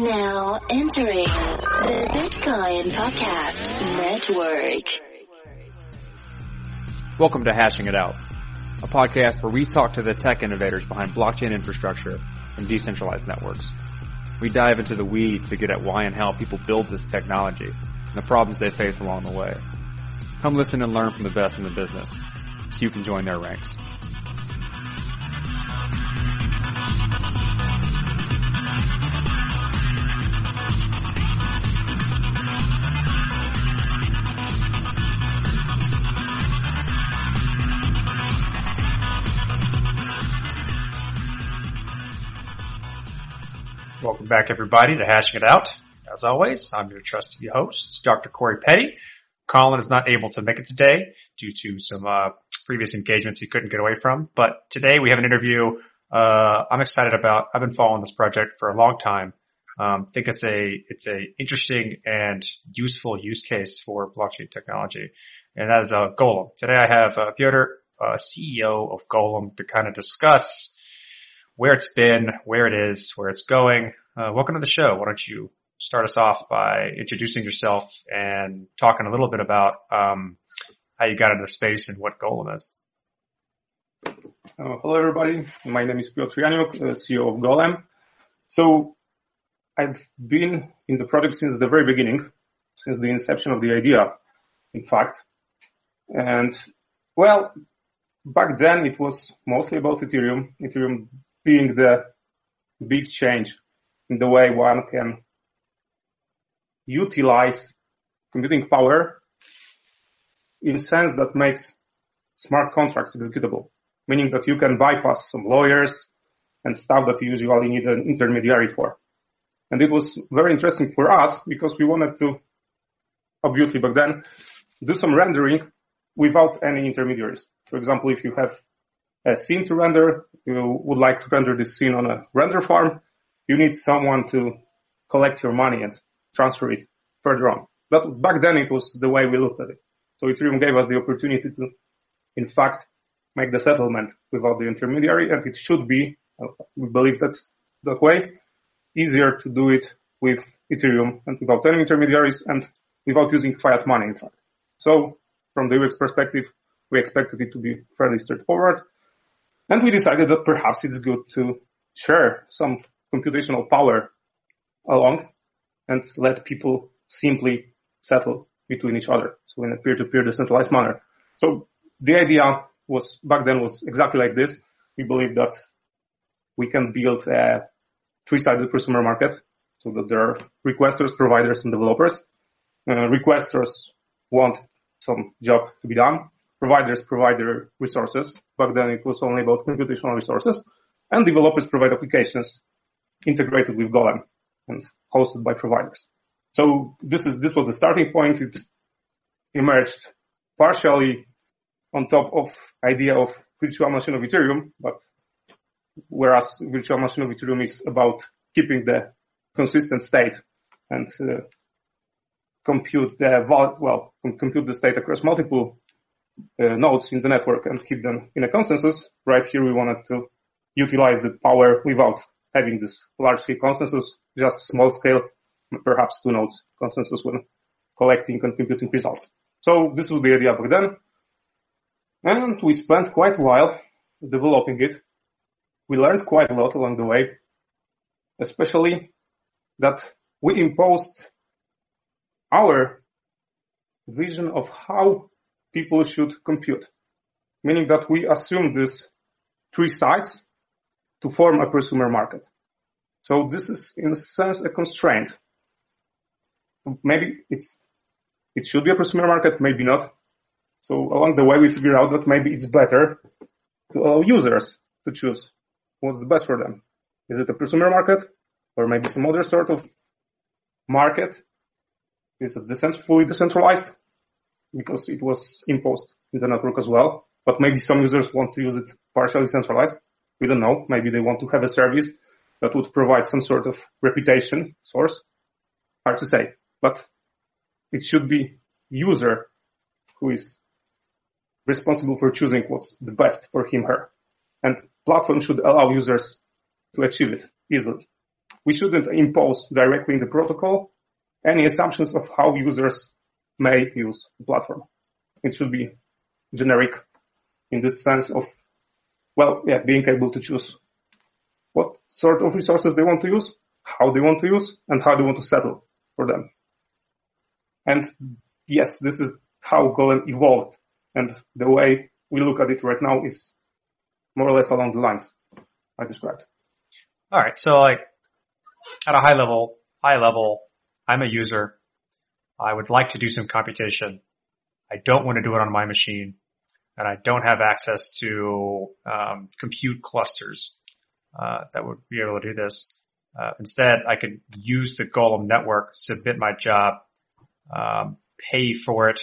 Now entering the Bitcoin Podcast Network. Welcome to Hashing It Out, a podcast where we talk to the tech innovators behind blockchain infrastructure and decentralized networks. We dive into the weeds to get at why and how people build this technology and the problems they face along the way. Come listen and learn from the best in the business so you can join their ranks. Welcome back everybody to Hashing It Out. As always, I'm your trusty host, Dr. Corey Petty. Colin is not able to make it today due to some uh, previous engagements he couldn't get away from. But today we have an interview uh, I'm excited about. I've been following this project for a long time. Um, think it's a it's a interesting and useful use case for blockchain technology, and that is uh, Golem. Today I have uh, Piotr, uh, CEO of Golem, to kind of discuss where it's been, where it is, where it's going. Uh, welcome to the show. Why don't you start us off by introducing yourself and talking a little bit about um, how you got into the space and what Golem is. Uh, hello, everybody. My name is Piotr Janiuk, uh, CEO of Golem. So I've been in the project since the very beginning, since the inception of the idea, in fact. And well, back then it was mostly about Ethereum. Ethereum being the big change the way one can utilize computing power in sense that makes smart contracts executable, meaning that you can bypass some lawyers and stuff that you usually need an intermediary for. And it was very interesting for us because we wanted to, obviously back then, do some rendering without any intermediaries. For example, if you have a scene to render, you would like to render this scene on a render farm, you need someone to collect your money and transfer it further on. But back then it was the way we looked at it. So Ethereum gave us the opportunity to, in fact, make the settlement without the intermediary and it should be, uh, we believe that's that way, easier to do it with Ethereum and without any intermediaries and without using fiat money, in fact. So from the UX perspective, we expected it to be fairly straightforward. And we decided that perhaps it's good to share some computational power along and let people simply settle between each other. So in a peer-to-peer decentralized manner. So the idea was back then was exactly like this. We believe that we can build a three-sided consumer market so that there are requesters, providers, and developers. Uh, requesters want some job to be done providers provide their resources. Back then it was only about computational resources and developers provide applications integrated with Golem and hosted by providers. So this is, this was the starting point. It emerged partially on top of idea of virtual machine of Ethereum, but whereas virtual machine of Ethereum is about keeping the consistent state and uh, compute the well compute the state across multiple uh, nodes in the network and keep them in a consensus. Right here, we wanted to utilize the power without having this large scale consensus, just small scale, perhaps two nodes consensus when collecting and computing results. So this was the idea back then. And we spent quite a while developing it. We learned quite a lot along the way, especially that we imposed our vision of how people should compute, meaning that we assume these three sides to form a prosumer market. So this is in a sense a constraint. Maybe it's, it should be a prosumer market, maybe not. So along the way we figure out that maybe it's better to allow users to choose what's the best for them. Is it a prosumer market or maybe some other sort of market? Is it decent, fully decentralized? because it was imposed in the network as well. But maybe some users want to use it partially centralized. We don't know. Maybe they want to have a service that would provide some sort of reputation source. Hard to say, but it should be user who is responsible for choosing what's the best for him, or her. And platform should allow users to achieve it easily. we shouldn't impose directly in the protocol any assumptions of how users may use the platform. It should be generic in the sense of, well, yeah, being able to choose what sort of resources they want to use, how they want to use, and how they want to settle for them. And yes, this is how Golem evolved. And the way we look at it right now is more or less along the lines I described. All right. So like at a high level, high level, I'm a user. I would like to do some computation. I don't want to do it on my machine and I don't have access to um, compute clusters uh, that would be able to do this. Uh, instead, I could use the Golem network, submit my job, um, pay for it,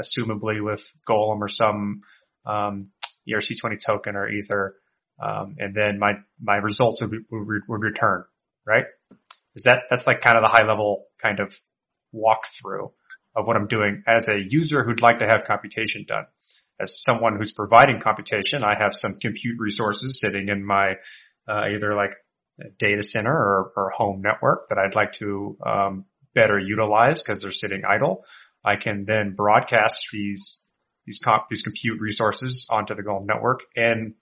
assumably with Golem or some um, ERC20 token or Ether, um, and then my my results would, be, would, would return. Right? Is that that's like kind of the high level kind of walkthrough of what I'm doing as a user who'd like to have computation done. As someone who's providing computation, I have some compute resources sitting in my uh, either like data center or, or, home network that I'd like to um, better utilize because they're sitting idle. I can then broadcast these these comp, these compute resources onto the Golem network and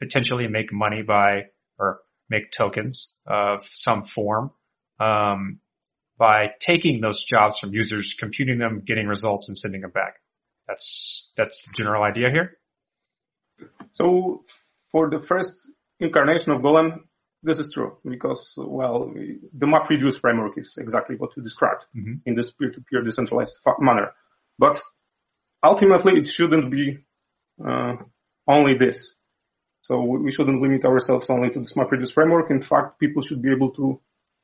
potentially make money by or make tokens of some form um, by taking those jobs from users, computing them, getting results, and sending them back. That's that's the general idea here. So for the first incarnation of Golem, this is true because, well, the MapReduce framework is exactly what you described mm-hmm. in this peer-to-peer decentralized manner. But ultimately, it shouldn't be uh, only this. So we shouldn't limit ourselves only to the MapReduce framework. In fact, people should be able to,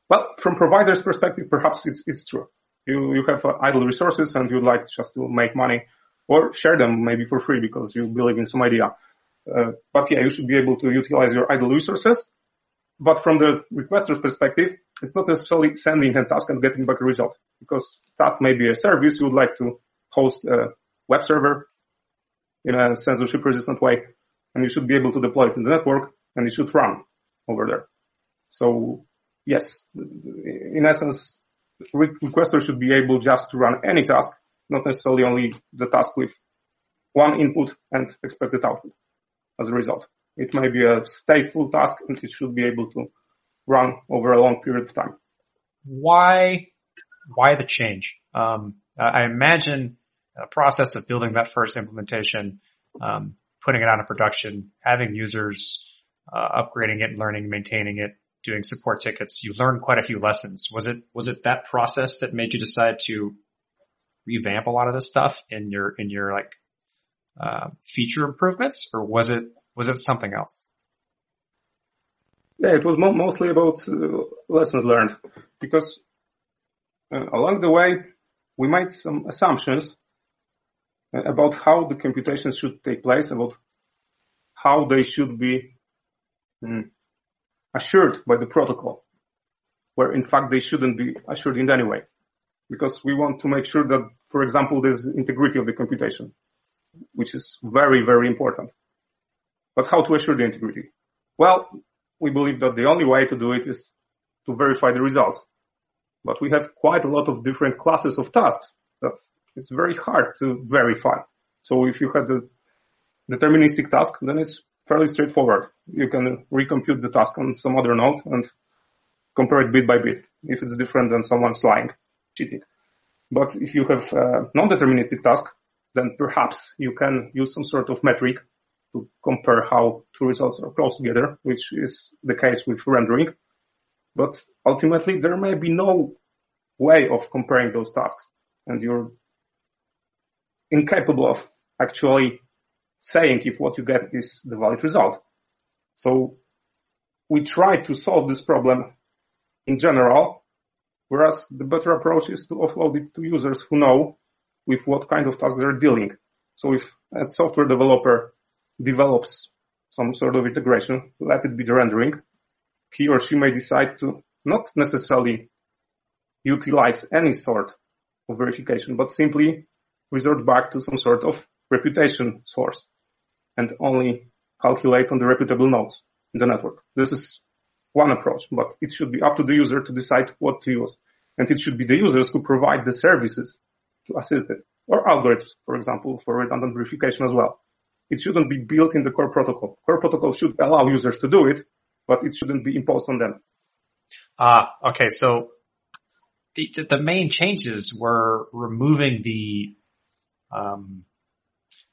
well, from provider's perspective, perhaps it's, it's true. You, you have uh, idle resources and you'd like just to make money or share them maybe for free because you believe in some idea. Uh, but yeah, you should be able to utilize your idle resources. But from the requester's perspective, it's not necessarily sending a task and getting back a result because task may be a service you would like to host a web server in a censorship resistant way and you should be able to deploy it in the network and it should run over there. So yes, in essence, requester should be able just to run any task, not necessarily only the task with one input and expected output as a result. It may be a stateful task and it should be able to run over a long period of time. Why, why the change? Um, I imagine a process of building that first implementation, um, putting it out of production, having users, uh, upgrading it, learning, maintaining it, doing support tickets. You learn quite a few lessons. Was it, was it that process that made you decide to revamp a lot of this stuff in your, in your like, uh, feature improvements or was it, was it something else? Yeah, it was mo- mostly about uh, lessons learned because uh, along the way we made some assumptions uh, about how the computations should take place, about how they should be mm, assured by the protocol, where in fact they shouldn't be assured in any way. Because we want to make sure that, for example, there's integrity of the computation, which is very, very important. But how to assure the integrity? Well, we believe that the only way to do it is to verify the results. But we have quite a lot of different classes of tasks that it's very hard to verify. So if you have a deterministic task, then it's fairly straightforward. You can recompute the task on some other node and compare it bit by bit if it's different than someone's lying, But if you have a non-deterministic task, then perhaps you can use some sort of metric to compare how two results are close together, which is the case with rendering. But ultimately, there may be no way of comparing those tasks, and you're incapable of actually saying if what you get is the valid result. So we try to solve this problem in general, whereas the better approach is to offload it to users who know with what kind of tasks they're dealing. So if a software developer develops some sort of integration, let it be the rendering, he or she may decide to not necessarily utilize any sort of verification, but simply resort back to some sort of reputation source and only calculate on the reputable nodes in the network. This is one approach, but it should be up to the user to decide what to use. And it should be the users who provide the services to assist it or algorithms, for example, for redundant verification as well. It shouldn't be built in the core protocol. Core protocol should allow users to do it, but it shouldn't be imposed on them. Ah, okay. So the, the main changes were removing the, um,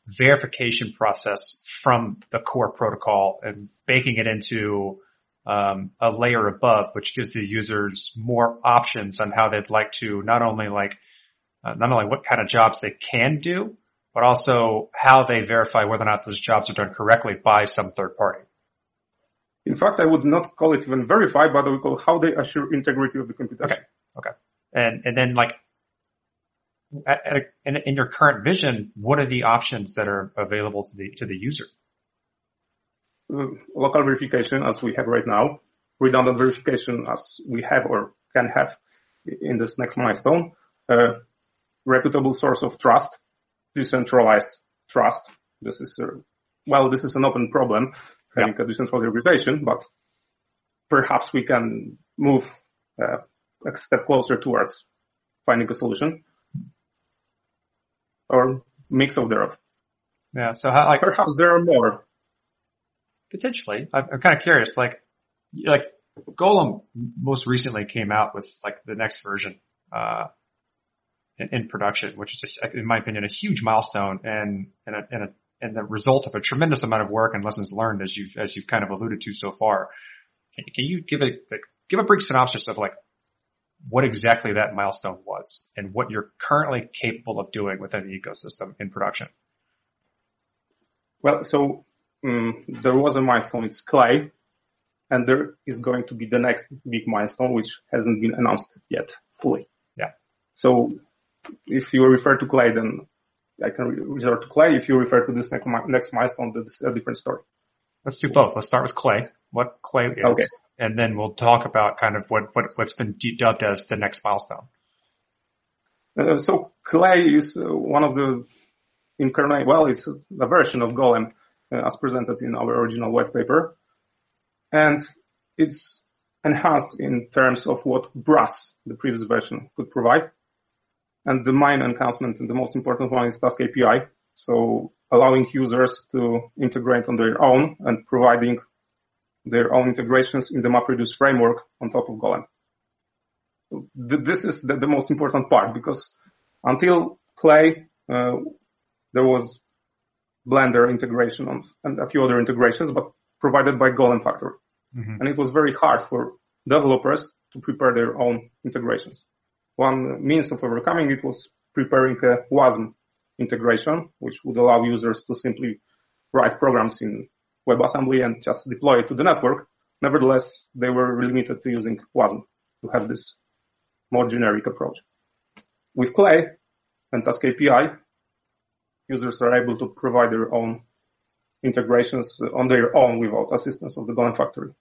verification process from the core protocol and baking it into um, a layer above, which gives the users more options on how they'd like to not only like uh, not only what kind of jobs they can do, but also how they verify whether or not those jobs are done correctly by some third party. In fact, I would not call it even verify, but I would call how they assure integrity of the computation. Okay. Okay. And, and then like, at, at, in, in your current vision, what are the options that are available to the, to the user? Uh, local verification as we have right now, redundant verification as we have or can have in this next milestone, uh, reputable source of trust, decentralized trust. This is, uh, well, this is an open problem having yeah. a decentralized organization, but perhaps we can move uh, a step closer towards finding a solution or mix of thereof. Yeah. So how, like, perhaps there are more. Potentially. I'm, I'm kind of curious, like, like Golem most recently came out with like the next version, uh, in, in production, which is, a, in my opinion, a huge milestone and, and a, and a, and the result of a tremendous amount of work and lessons learned as you've, as you've kind of alluded to so far. Can, can you give a, like, give a brief synopsis of like what exactly that milestone was and what you're currently capable of doing within the ecosystem in production? Well, so um, there was a milestone, it's Clay, and there is going to be the next big milestone, which hasn't been announced yet fully. Yeah. So if you refer to Clay, then I can resort to Clay. If you refer to this next milestone, that's a different story. Let's do both. Let's start with Clay. What Clay is, okay. and then we'll talk about kind of what, what what's been dubbed as the next milestone. Uh, so Clay is uh, one of the incarnate. Well, it's a version of Golem as presented in our original white paper, and it's enhanced in terms of what Brass, the previous version, could provide. And the main enhancement and the most important one is Task API. So allowing users to integrate on their own and providing their own integrations in the MapReduce framework on top of Golem. So th- this is the, the, most important part because until Clay, uh, there was Blender integration on, and a few other integrations, but provided by Golem Factory. Mm-hmm. And it was very hard for developers to prepare their own integrations. One means of overcoming it was preparing a WASM integration, which would allow users to simply write programs in WebAssembly and just deploy it to the network. Nevertheless, they were limited to using WASM to have this more generic approach. With Clay and Task API, users are able to provide their own integrations on their own without assistance of the Golem factory.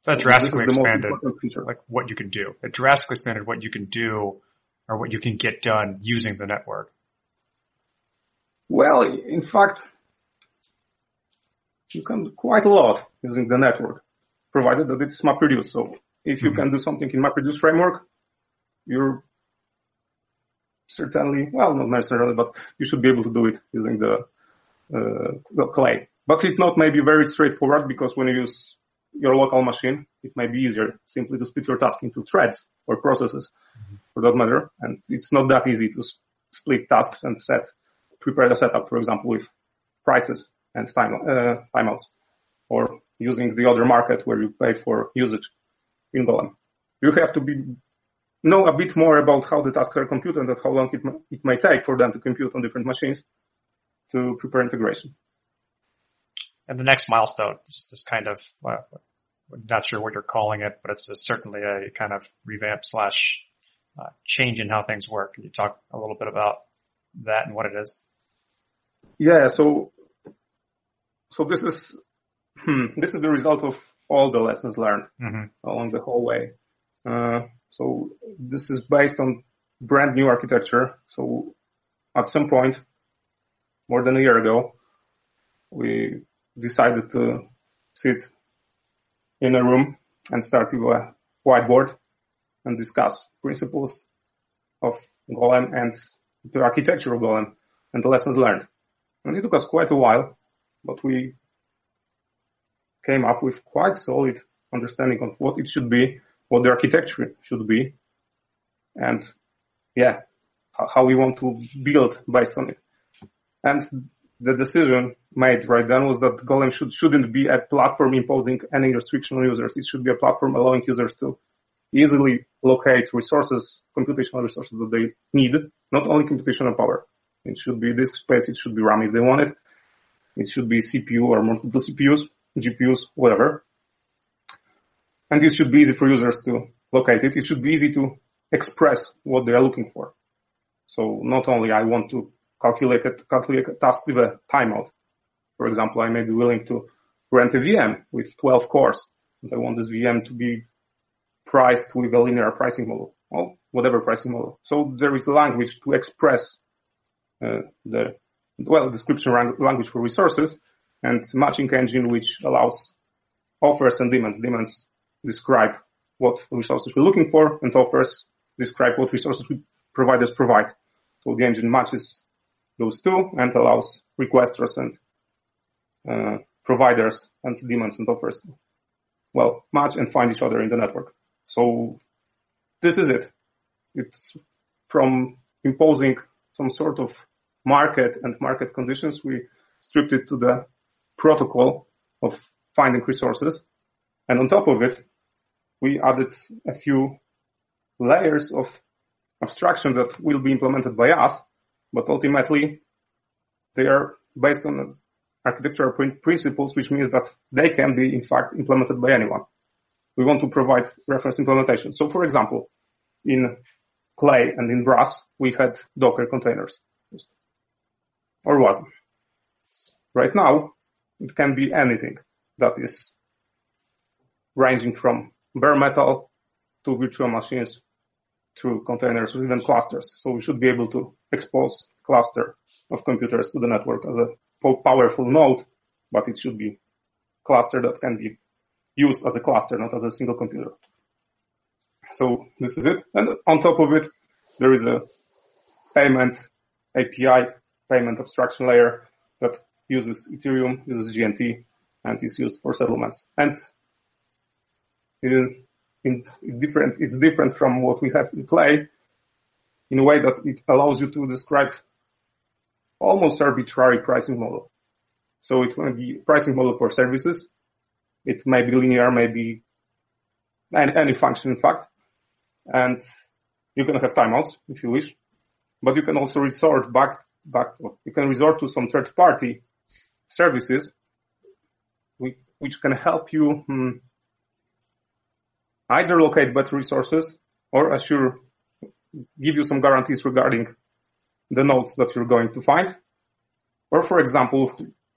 So that drastically expanded like what you can do. It drastically expanded what you can do or what you can get done using the network. Well, in fact, you can do quite a lot using the network, provided that it's MapReduce. So if you mm-hmm. can do something in MapReduce framework, you're certainly, well, not necessarily, but you should be able to do it using the, uh, the clay. But it's not maybe very straightforward because when you use your local machine, it may be easier simply to split your task into threads or processes mm-hmm. for that matter. And it's not that easy to split tasks and set, prepare the setup, for example, with prices and time, uh, timeouts or using the other market where you pay for usage in Golem. You have to be, know a bit more about how the tasks are computed and how long it, it may take for them to compute on different machines to prepare integration and the next milestone, is this kind of, uh, not sure what you're calling it, but it's a, certainly a kind of revamp slash uh, change in how things work. Can you talk a little bit about that and what it is? Yeah. So, so this is, hmm, this is the result of all the lessons learned mm-hmm. along the whole way. Uh, so this is based on brand new architecture. So at some point, more than a year ago, we decided to sit in a room and start to a whiteboard and discuss principles of Golem and the architecture of Golem and the lessons learned. And it took us quite a while, but we came up with quite solid understanding of what it should be, what the architecture should be, and yeah, how we want to build based on it. And the decision made right then was that Golem should, shouldn't be a platform imposing any restriction on users. It should be a platform allowing users to easily locate resources, computational resources that they need, not only computational power. It should be disk space, it should be RAM if they want it. It should be CPU or multiple CPUs, GPUs, whatever. And it should be easy for users to locate it. It should be easy to express what they are looking for. So not only I want to calculate a, calculate a task with a timeout. For example, I may be willing to rent a VM with 12 cores and I want this VM to be priced with a linear pricing model or whatever pricing model. So there is a language to express uh, the, well, description language for resources and matching engine which allows offers and demands. Demands describe what resources we're looking for and offers describe what resources we providers provide. So the engine matches those two and allows requesters and uh, providers and demands and offers to, well, match and find each other in the network. So this is it. It's from imposing some sort of market and market conditions, we stripped it to the protocol of finding resources. And on top of it, we added a few layers of abstraction that will be implemented by us, but ultimately they are based on architectural principles, which means that they can be in fact implemented by anyone. We want to provide reference implementation. So for example, in clay and in brass, we had Docker containers or WASM. Right now, it can be anything that is ranging from bare metal to virtual machines through containers or even clusters. So we should be able to expose cluster of computers to the network as a powerful node, but it should be cluster that can be used as a cluster, not as a single computer. So this is it. And on top of it, there is a payment API, payment abstraction layer that uses Ethereum, uses GNT, and is used for settlements. And in in different, it's different from what we have in Clay in a way that it allows you to describe almost arbitrary pricing model. So it may be pricing model for services. It may be linear, maybe any, any function in fact. And you can have timeouts if you wish, but you can also resort back, back, you can resort to some third party services which can help you hmm, either locate better resources or assure, give you some guarantees regarding the nodes that you're going to find. Or for example,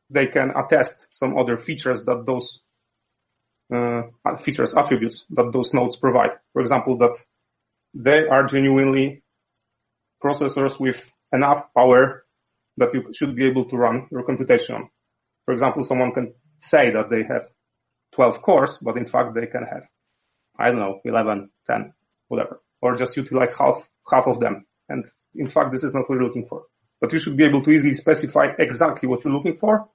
they can attest some other features that those uh, features, attributes that those nodes provide. For example, that they are genuinely processors with enough power that you should be able to run your computation on. For example, someone can say that they have 12 cores, but in fact they can have I don't know, 11, 10, whatever, or just utilize half, half of them. And in fact, this is not what you're looking for, but you should be able to easily specify exactly what you're looking for.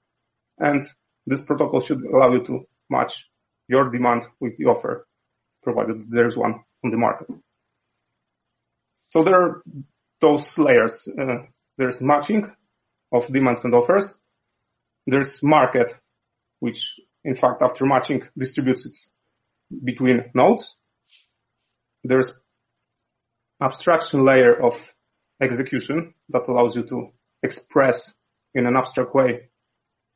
And this protocol should allow you to match your demand with the offer, provided there's one on the market. So there are those layers. Uh, there's matching of demands and offers. There's market, which in fact after matching distributes its between nodes. There's abstraction layer of execution that allows you to express in an abstract way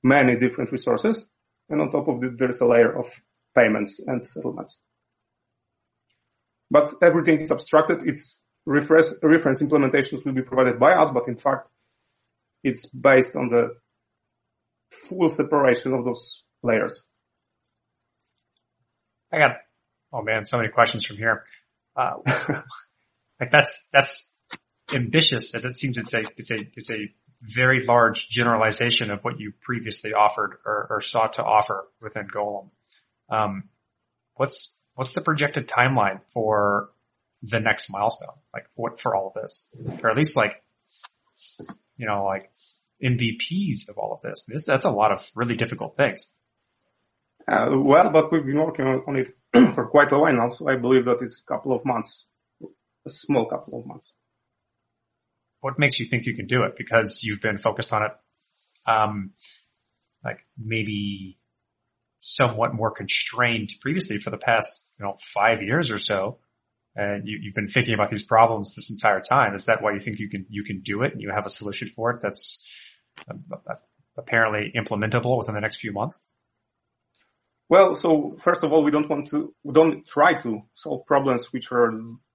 many different resources. And on top of it, there's a layer of payments and settlements. But everything is abstracted. It's reference, reference implementations will be provided by us, but in fact, it's based on the full separation of those layers. I got, oh man, so many questions from here. Uh, like that's, that's ambitious as it seems it's a, it's a, it's a very large generalization of what you previously offered or, or sought to offer within Golem. Um, what's what's the projected timeline for the next milestone? Like what for all of this, or at least like you know like MVPs of all of this. this that's a lot of really difficult things. Uh, well, but we've been working on it for quite a while now, so I believe that it's a couple of months, a small couple of months. What makes you think you can do it? Because you've been focused on it, um, like maybe somewhat more constrained previously for the past, you know, five years or so. And you, have been thinking about these problems this entire time. Is that why you think you can, you can do it and you have a solution for it that's uh, apparently implementable within the next few months? Well, so first of all, we don't want to, we don't try to solve problems which are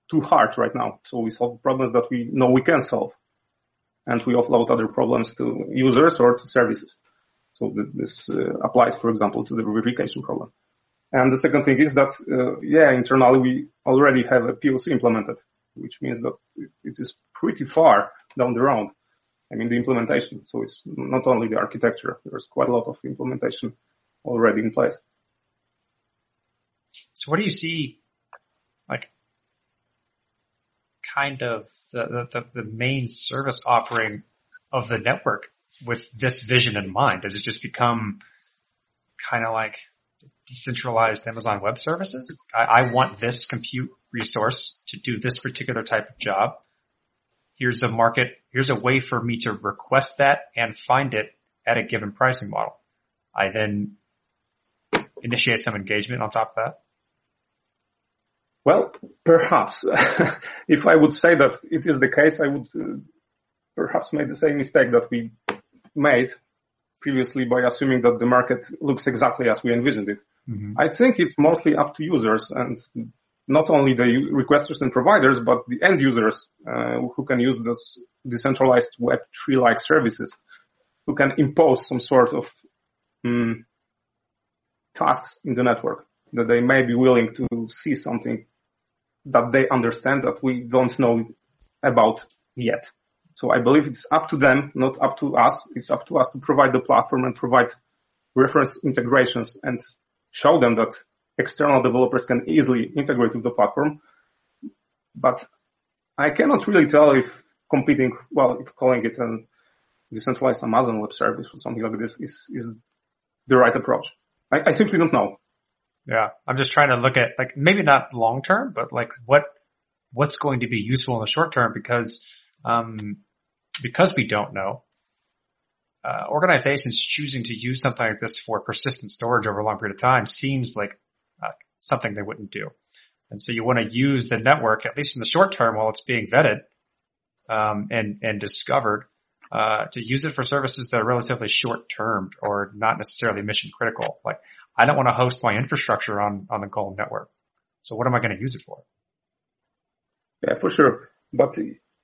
too hard right now. So we solve problems that we know we can solve. And we offload other problems to users or to services. So this uh, applies, for example, to the verification problem. And the second thing is that, uh, yeah, internally we already have a POC implemented, which means that it is pretty far down the road. I mean, the implementation. So it's not only the architecture. There's quite a lot of implementation already in place. So what do you see, like, kind of the, the, the main service offering of the network with this vision in mind? Does it just become kind of like decentralized Amazon Web Services? I, I want this compute resource to do this particular type of job. Here's a market, here's a way for me to request that and find it at a given pricing model. I then initiate some engagement on top of that. Well, perhaps. if I would say that it is the case, I would uh, perhaps make the same mistake that we made previously by assuming that the market looks exactly as we envisioned it. Mm-hmm. I think it's mostly up to users and not only the requesters and providers, but the end users uh, who can use those decentralized web tree-like services, who can impose some sort of um, tasks in the network that they may be willing to see something that they understand that we don't know about yet. So I believe it's up to them, not up to us. It's up to us to provide the platform and provide reference integrations and show them that external developers can easily integrate with the platform. But I cannot really tell if competing, well, if calling it a decentralized Amazon web service or something like this is, is the right approach. I, I simply don't know. Yeah. I'm just trying to look at like maybe not long term, but like what, what's going to be useful in the short term because, um, because we don't know, uh, organizations choosing to use something like this for persistent storage over a long period of time seems like uh, something they wouldn't do. And so you want to use the network, at least in the short term while it's being vetted, um, and, and discovered, uh, to use it for services that are relatively short term or not necessarily mission critical. Like I don't want to host my infrastructure on, on the Golem network. So what am I going to use it for? Yeah, for sure. But,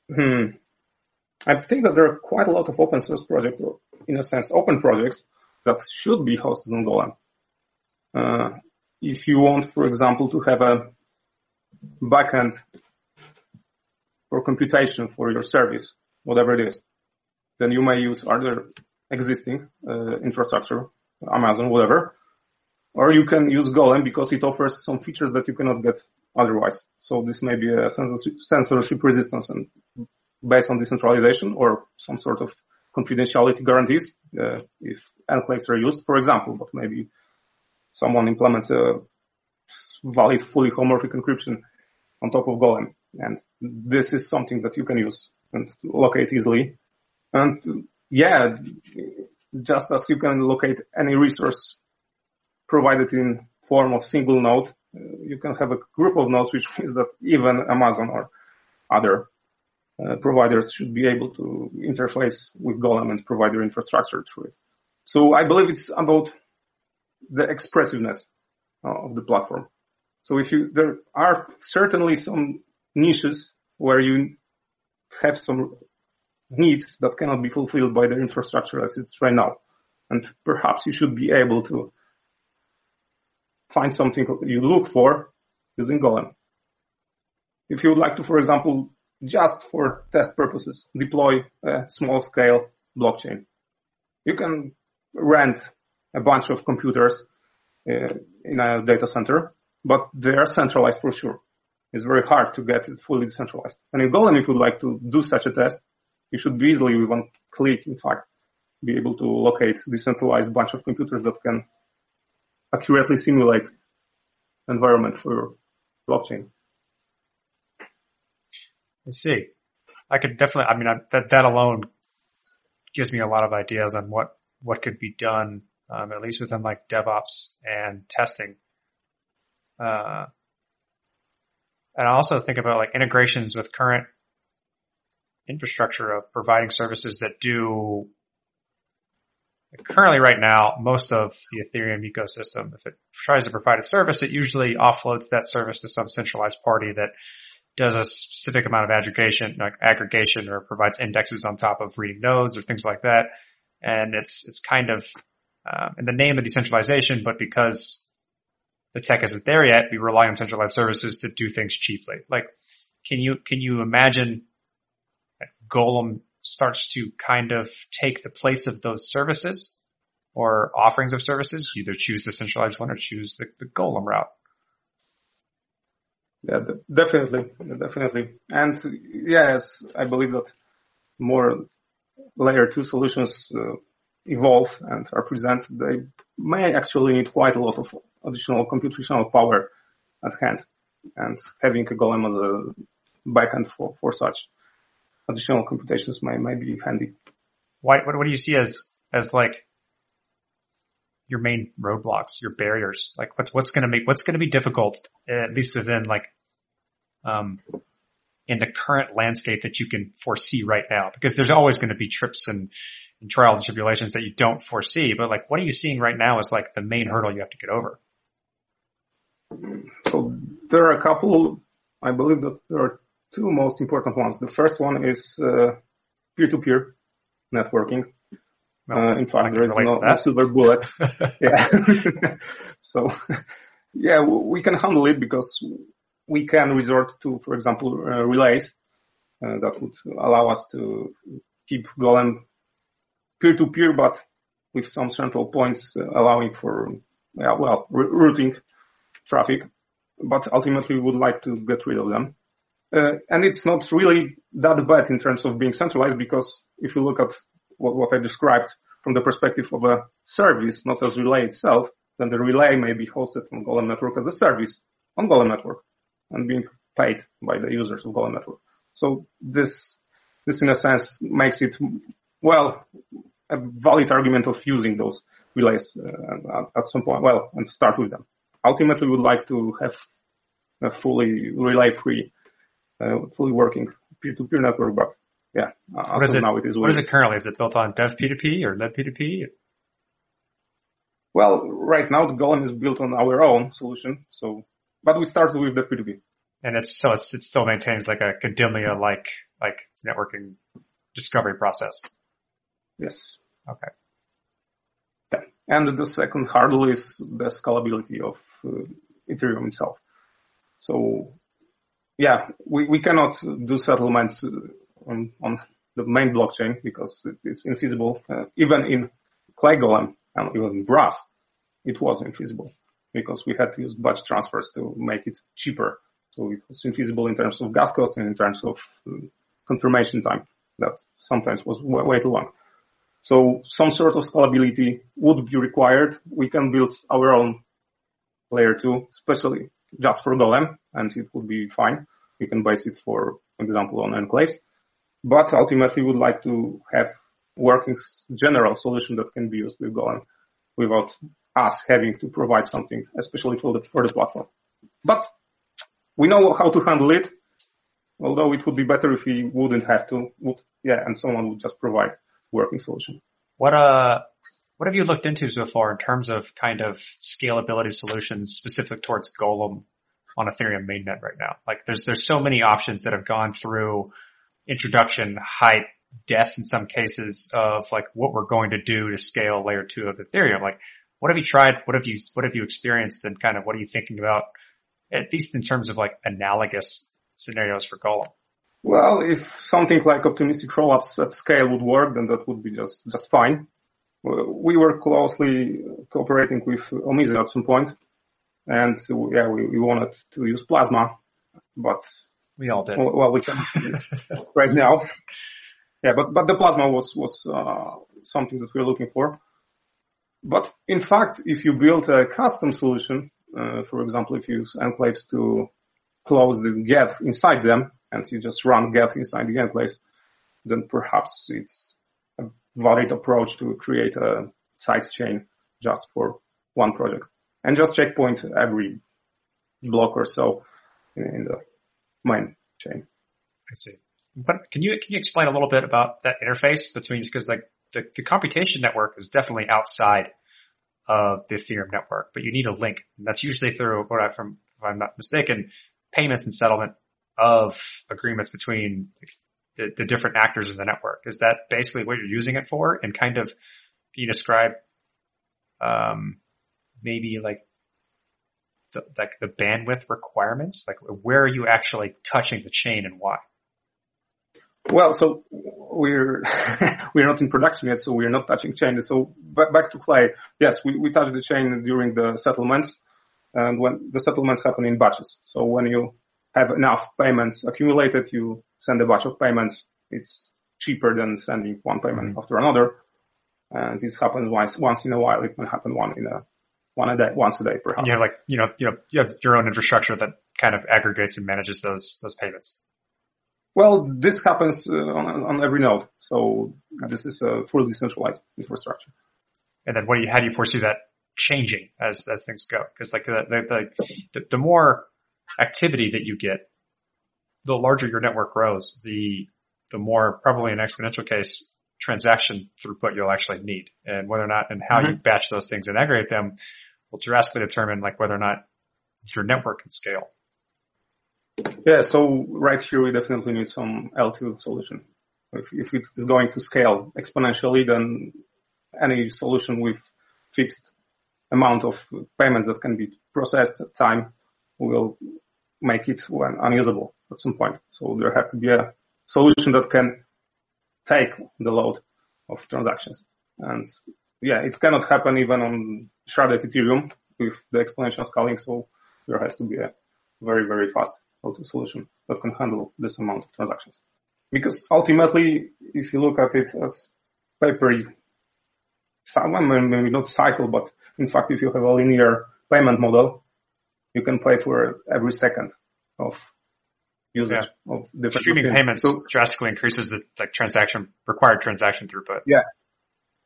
hmm, I think that there are quite a lot of open source projects, or in a sense, open projects that should be hosted on Golem. Uh, if you want, for example, to have a backend for computation for your service, whatever it is, then you may use other existing uh, infrastructure, Amazon, whatever, or you can use Golem because it offers some features that you cannot get otherwise. So this may be a censorship resistance and based on decentralization or some sort of confidentiality guarantees uh, if enclaves are used, for example, but maybe someone implements a valid fully homomorphic encryption on top of Golem. And this is something that you can use and locate easily. And yeah, just as you can locate any resource provided in form of single node, uh, you can have a group of nodes, which means that even Amazon or other uh, providers should be able to interface with Golem and provide their infrastructure through it. So I believe it's about the expressiveness uh, of the platform. So if you, there are certainly some niches where you have some needs that cannot be fulfilled by the infrastructure as it's right now. And perhaps you should be able to find something you look for using Golem. If you would like to, for example, just for test purposes, deploy a small scale blockchain, you can rent a bunch of computers uh, in a data center but they are centralized for sure. It's very hard to get it fully decentralized. And in Golem, if you'd like to do such a test, you should be easily with one click, in fact, be able to locate decentralized bunch of computers that can accurately simulate environment for blockchain. I see. I could definitely, I mean, I, that, that alone gives me a lot of ideas on what, what could be done, um, at least within like DevOps and testing. Uh, and I also think about like integrations with current infrastructure of providing services that do currently right now, most of the Ethereum ecosystem, if it tries to provide a service, it usually offloads that service to some centralized party that does a specific amount of aggregation, like aggregation or provides indexes on top of reading nodes or things like that. And it's, it's kind of, uh, in the name of decentralization, but because the tech isn't there yet, we rely on centralized services to do things cheaply. Like, can you, can you imagine Golem starts to kind of take the place of those services or offerings of services? Either choose the centralized one or choose the, the Golem route. Yeah, definitely, definitely. And yes, I believe that more layer two solutions uh, evolve and are presented, they may actually need quite a lot of additional computational power at hand. And having a Golem as a backend for, for such additional computations may, may be handy. Why, what, what do you see as, as like your main roadblocks, your barriers? Like what's, what's going to make, what's going to be difficult, at least within like, um, in the current landscape that you can foresee right now? Because there's always going to be trips and, and trials and tribulations that you don't foresee. But like, what are you seeing right now is like the main hurdle you have to get over? So there are a couple. I believe that there are two most important ones. The first one is uh, peer-to-peer networking. Uh, in fact, there is no, no, silver bullet. yeah. so, yeah, we can handle it because we can resort to, for example, uh, relays uh, that would allow us to keep Golem peer-to-peer, but with some central points uh, allowing for, yeah, well, routing traffic. But ultimately, we would like to get rid of them. Uh, and it's not really that bad in terms of being centralized because if you look at what, what I described from the perspective of a service, not as relay itself, then the relay may be hosted on Golem Network as a service on Golem Network and being paid by the users of Golem Network. So this, this in a sense makes it, well, a valid argument of using those relays uh, at some point, well, and start with them. Ultimately, we would like to have a fully relay free fully working peer-to-peer network, but yeah, what is it, now it is. What, is it currently? Is it built on Dev P2P or libp2p? Well, right now the Golem is built on our own solution, so, but we started with the P2P. And it's, so it's, it still maintains like a Kademlia like, like networking discovery process. Yes. Okay. Yeah. And the second hurdle is the scalability of uh, Ethereum itself. So yeah, we, we cannot do settlements uh, on, on the main blockchain because it's infeasible. Uh, even in Clay and even in Brass, it was infeasible because we had to use batch transfers to make it cheaper. So it was infeasible in terms of gas costs and in terms of uh, confirmation time that sometimes was way, way too long. So some sort of scalability would be required. We can build our own layer two, especially just for Golem, and it would be fine. You can base it, for example, on enclaves. But ultimately, we would like to have working general solution that can be used with Golem without us having to provide something, especially for the, for the platform. But we know how to handle it, although it would be better if we wouldn't have to, would, yeah, and someone would just provide working solution. What, uh, what have you looked into so far in terms of kind of scalability solutions specific towards Golem on Ethereum mainnet right now? Like there's, there's so many options that have gone through introduction, hype, death in some cases of like what we're going to do to scale layer two of Ethereum. Like what have you tried? What have you, what have you experienced and kind of what are you thinking about at least in terms of like analogous scenarios for Golem? Well, if something like optimistic rollups at scale would work, then that would be just, just fine we were closely cooperating with Omise at some. And yeah, we, we wanted to use Plasma, but we all did. Well, we can right now. Yeah, but, but the Plasma was, was, uh, something that we we're looking for. But in fact, if you build a custom solution, uh, for example, if you use enclaves to close the Geth inside them and you just run Geth inside the enclaves, then perhaps it's valid approach to create a side chain just for one project and just checkpoint every block or so in the main chain. I see. But can you, can you explain a little bit about that interface between, because like the, the computation network is definitely outside of the Ethereum network, but you need a link. And that's usually through what I, from, if I'm not mistaken, payments and settlement of agreements between the, the, different actors in the network. Is that basically what you're using it for? And kind of, you describe, um, maybe like the, like the bandwidth requirements? Like where are you actually touching the chain and why? Well, so we're we're not in production yet, so we're not touching chain. So back, back to Clay. Yes, we, we touch the chain during the settlements, and when the settlements happen in batches. So when you have enough payments accumulated, you send a batch of payments. It's cheaper than sending one payment mm-hmm. after another, and this happens once once in a while. It can happen one in a one a day, once a day, perhaps. You have like you know you know you have your own infrastructure that kind of aggregates and manages those those payments. Well, this happens uh, on, on every node. So this is a fully decentralized infrastructure. And then what do you, how do you foresee that changing as, as things go? Cause like the, the, the, the more activity that you get, the larger your network grows, the, the more probably an exponential case transaction throughput you'll actually need and whether or not and how mm-hmm. you batch those things and aggregate them will drastically determine like whether or not your network can scale. Yeah, so right here we definitely need some L2 solution. If, if it is going to scale exponentially, then any solution with fixed amount of payments that can be processed at time will make it unusable at some point. So there have to be a solution that can take the load of transactions. And yeah, it cannot happen even on sharded Ethereum with the exponential scaling. So there has to be a very, very fast L2 solution that can handle this amount of transactions. Because ultimately, if you look at it as paper, someone maybe not cycle, but in fact, if you have a linear payment model, you can pay for every second of usage yeah. of different streaming payments so, drastically increases the like transaction required transaction throughput. Yeah,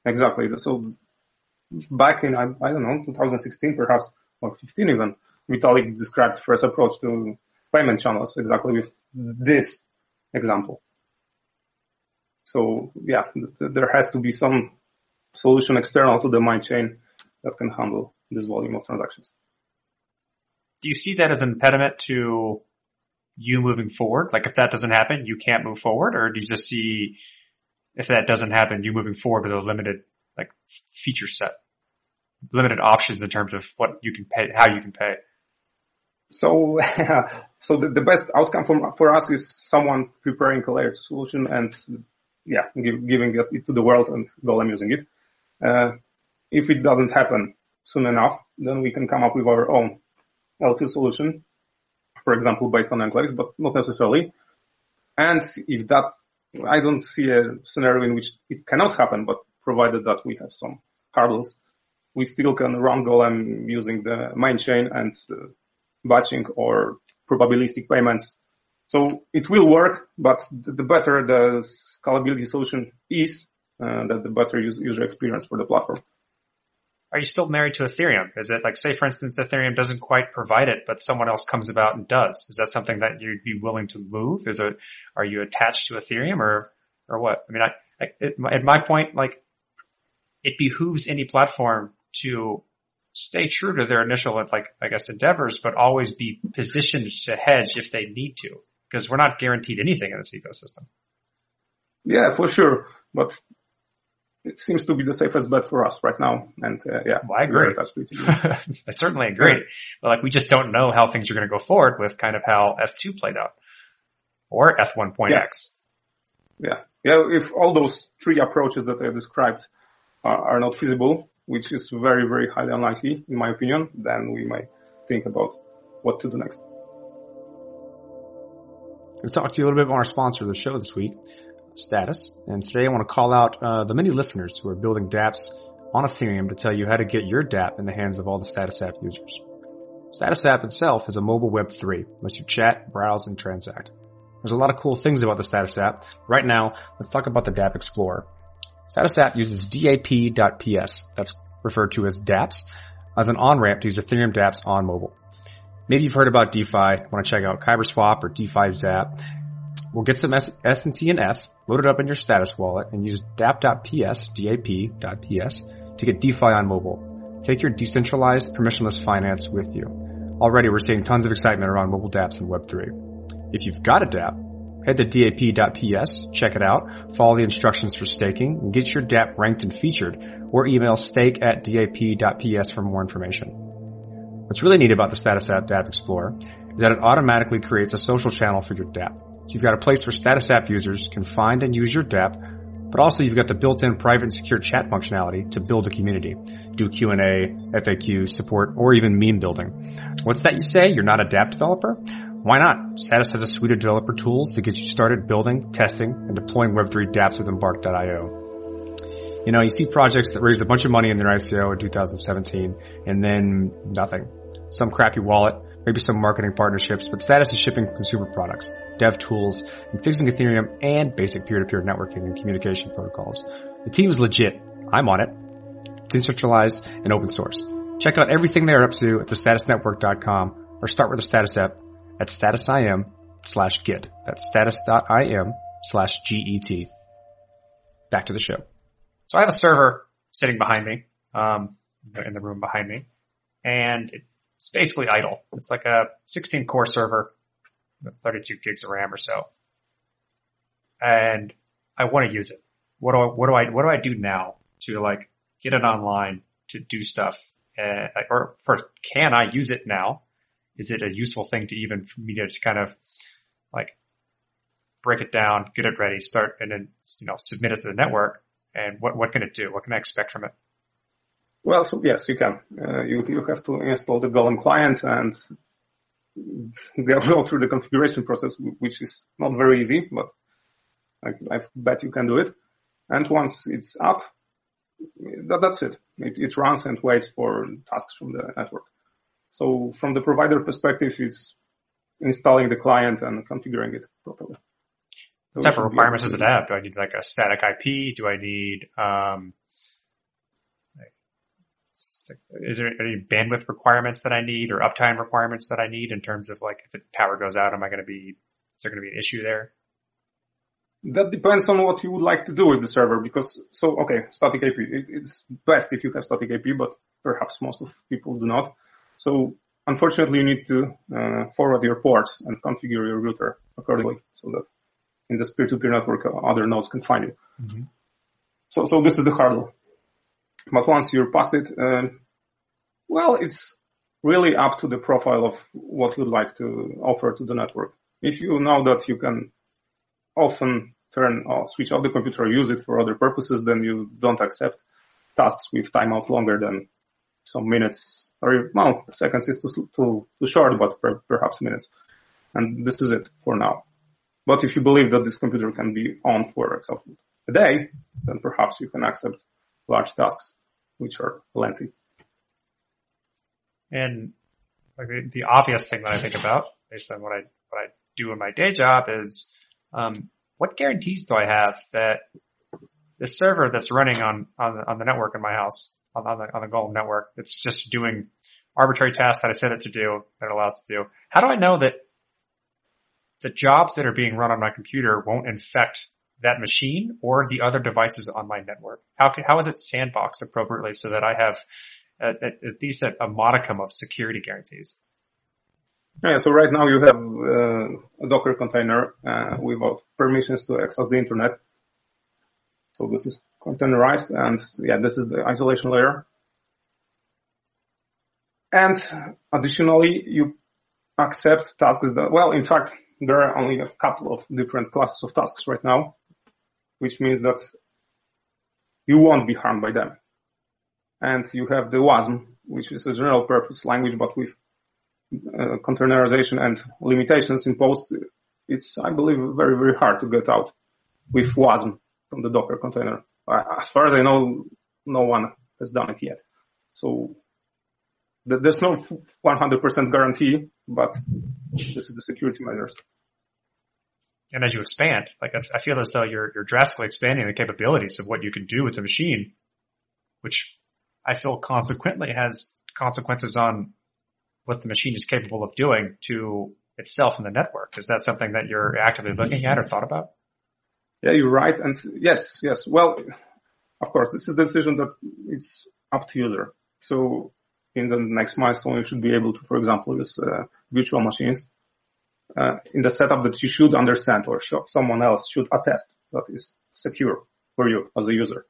exactly. So back in I, I don't know 2016 perhaps or 15 even, Vitalik described first approach to payment channels exactly with this example. So yeah, th- there has to be some solution external to the main chain that can handle this volume of transactions. Do you see that as an impediment to you moving forward? Like if that doesn't happen, you can't move forward or do you just see if that doesn't happen, you moving forward with a limited like feature set, limited options in terms of what you can pay, how you can pay? So, so the, the, best outcome for, for us is someone preparing a layered solution and yeah, give, giving it to the world and Golem using it. Uh, if it doesn't happen soon enough, then we can come up with our own L2 solution, for example, based on enclaves, but not necessarily. And if that, I don't see a scenario in which it cannot happen, but provided that we have some hurdles, we still can run Golem using the main chain and uh, batching or probabilistic payments. So it will work, but the better the scalability solution is, uh, the better user experience for the platform. Are you still married to Ethereum? Is it like, say for instance, Ethereum doesn't quite provide it, but someone else comes about and does? Is that something that you'd be willing to move? Is it, are you attached to Ethereum or, or what? I mean, I, I at my point, like, it behooves any platform to stay true to their initial, like, I guess, endeavors, but always be positioned to hedge if they need to, because we're not guaranteed anything in this ecosystem. Yeah, for sure. But it seems to be the safest bet for us right now. And uh, yeah, well, I agree. I certainly agree. But like, we just don't know how things are going to go forward with kind of how Eth2 played out or Eth1.x. Yeah. yeah. Yeah. If all those three approaches that I described are, are not feasible, which is very, very highly unlikely in my opinion, then we might think about what to do next. We'll talk to you a little bit about our sponsor of the show this week, Status. And today I want to call out uh, the many listeners who are building dApps on Ethereum to tell you how to get your dApp in the hands of all the Status app users. Status app itself is a mobile web 3, lets you chat, browse, and transact. There's a lot of cool things about the Status app. Right now, let's talk about the dApp Explorer. Status app uses dap.ps, that's referred to as dApps, as an on-ramp to use Ethereum dApps on mobile. Maybe you've heard about DeFi, want to check out KyberSwap or DeFi Zap. We'll get some S- SNT and F, load it up in your status wallet, and use dap.ps, dap.ps, to get DeFi on mobile. Take your decentralized, permissionless finance with you. Already we're seeing tons of excitement around mobile dApps and Web3. If you've got a dApp, head to dap.ps, check it out, follow the instructions for staking, and get your dApp ranked and featured, or email stake at dap.ps for more information. What's really neat about the Status App dApp Explorer is that it automatically creates a social channel for your dApp. So you've got a place where Status App users can find and use your dApp but also you've got the built-in private and secure chat functionality to build a community, do Q&A, FAQ, support, or even meme building. What's that you say? You're not a dApp developer? Why not? Status has a suite of developer tools to get you started building, testing, and deploying Web3 dApps with Embark.io. You know, you see projects that raised a bunch of money in their ICO in 2017 and then nothing. Some crappy wallet, maybe some marketing partnerships, but Status is shipping consumer products, dev tools, and fixing Ethereum and basic peer-to-peer networking and communication protocols. The team is legit. I'm on it. Decentralized and open source. Check out everything they're up to at thestatusnetwork.com or start with the status app at statusim slash git. That's status.im slash get. Back to the show. So I have a server sitting behind me, um, in the room behind me, and it's basically idle. It's like a 16 core server with 32 gigs of RAM or so. And I want to use it. What do I, what do I, what do I do now to like get it online to do stuff? Uh, or first, can I use it now? Is it a useful thing to even for me to kind of like break it down, get it ready, start, and then, you know, submit it to the network? And what, what can it do? What can I expect from it? Well, so yes, you can. Uh, you, you have to install the Golem client and go through the configuration process, which is not very easy, but I, I bet you can do it. And once it's up, that, that's it. it. It runs and waits for tasks from the network. So from the provider perspective, it's installing the client and configuring it properly. What type of requirements does it have? Do I need like a static IP? Do I need, um, is there any bandwidth requirements that I need or uptime requirements that I need in terms of like if the power goes out, am I going to be, is there going to be an issue there? That depends on what you would like to do with the server because, so, okay, static IP, it's best if you have static IP, but perhaps most of people do not. So unfortunately you need to uh, forward your ports and configure your router accordingly so that in this peer-to-peer network uh, other nodes can find you. Mm-hmm. So, so this is the hurdle. But once you're past it, uh, well, it's really up to the profile of what you'd like to offer to the network. If you know that you can often turn or switch off the computer or use it for other purposes, then you don't accept tasks with timeout longer than some minutes or well, seconds is too, too, too short, but per, perhaps minutes. And this is it for now. But if you believe that this computer can be on for example a day, then perhaps you can accept large tasks, which are lengthy. And like the, obvious thing that I think about based on what I, what I do in my day job is, um, what guarantees do I have that the server that's running on, on the, on the network in my house, on, on the, on the Golem network, it's just doing arbitrary tasks that I set it to do, that it allows to do. How do I know that the jobs that are being run on my computer won't infect that machine or the other devices on my network? How can, how is it sandboxed appropriately so that I have at, at, least a, a, modicum of security guarantees? Yeah, so right now you have uh, a Docker container uh, without permissions to access the internet. So this is containerized and yeah, this is the isolation layer. And additionally, you accept tasks that, well, in fact, there are only a couple of different classes of tasks right now which means that you won't be harmed by them. And you have the WASM, which is a general purpose language, but with uh, containerization and limitations imposed, it's, I believe, very, very hard to get out with WASM from the Docker container. Uh, as far as I know, no one has done it yet. So th- there's no 100% guarantee, but this is the security measures. And as you expand, like I, feel as though you're, you're drastically expanding the capabilities of what you can do with the machine, which I feel consequently has consequences on what the machine is capable of doing to itself in the network. Is that something that you're actively looking at or thought about? Yeah, you're right. And yes, yes. Well, of course, this is a decision that it's up to user. So in the next milestone, you should be able to, for example, use uh, virtual machines uh, in the setup that you should understand or sh- someone else should attest that is secure for you as a user.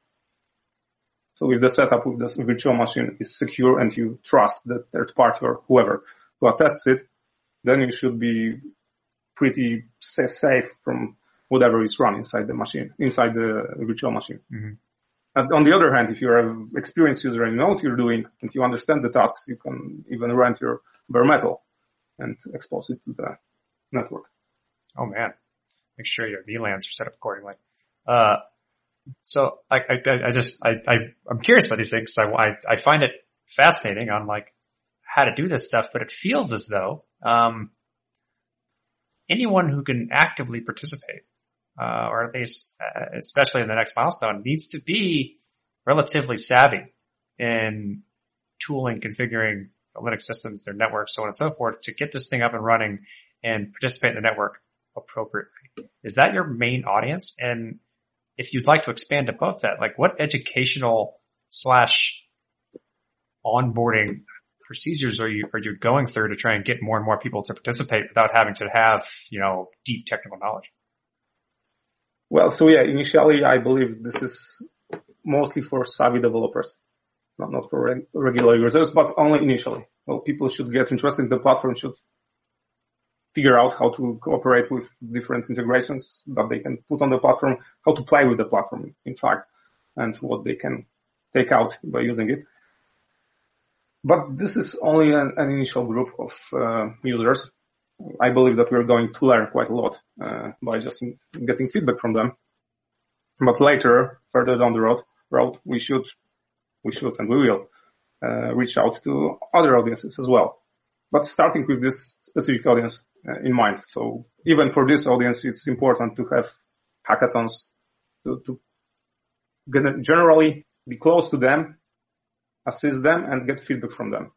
So if the setup with this virtual machine is secure and you trust the third party or whoever who attests it, then you should be pretty safe from whatever is run inside the machine, inside the virtual machine. Mm-hmm. And on the other hand, if you're an experienced user and you know what you're doing and you understand the tasks, you can even rent your bare metal and expose it to the network. Oh man, make sure your VLANs are set up accordingly. Uh, so I, I, I just, I, I, am curious about these things. I, I, I find it fascinating on like how to do this stuff, but it feels as though, um, anyone who can actively participate, uh, or at least, uh, especially in the next milestone needs to be relatively savvy in tooling, configuring Linux systems, their networks, so on and so forth to get this thing up and running and participate in the network appropriately. Is that your main audience? And if you'd like to expand above that, like what educational slash onboarding procedures are you are you going through to try and get more and more people to participate without having to have you know deep technical knowledge? Well, so yeah, initially I believe this is mostly for savvy developers, not not for reg- regular users, but only initially. Well, people should get interested in the platform, should figure out how to cooperate with different integrations that they can put on the platform, how to play with the platform, in fact, and what they can take out by using it. But this is only an, an initial group of uh, users. I believe that we're going to learn quite a lot uh, by just getting feedback from them. But later, further down the road, road we should, we should, and we will uh, reach out to other audiences as well. But starting with this specific audience Uh, in mind. So even for this audience, it's important to have hackathons to, to generally be close to them, assist them and get feedback from them.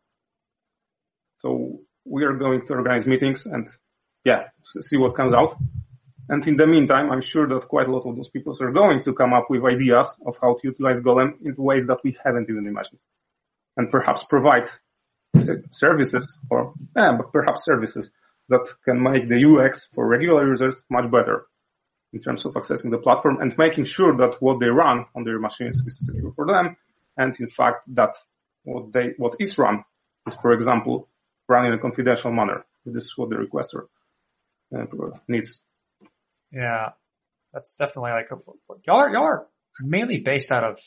So we are going to organize meetings and yeah, see what comes out. And in the meantime, I'm sure that quite a lot of those people are going to come up with ideas of how to utilize Golem in ways that we haven't even imagined. And perhaps provide services or, yeah, perhaps services that can make the UX for regular users much better in terms of accessing the platform and making sure that what they run on their machines is secure for them. And in fact, that what they, what is run is, for example, run in a confidential manner. This is what the requester uh, needs. Yeah, that's definitely like a, y'all are y'all are mainly based out of.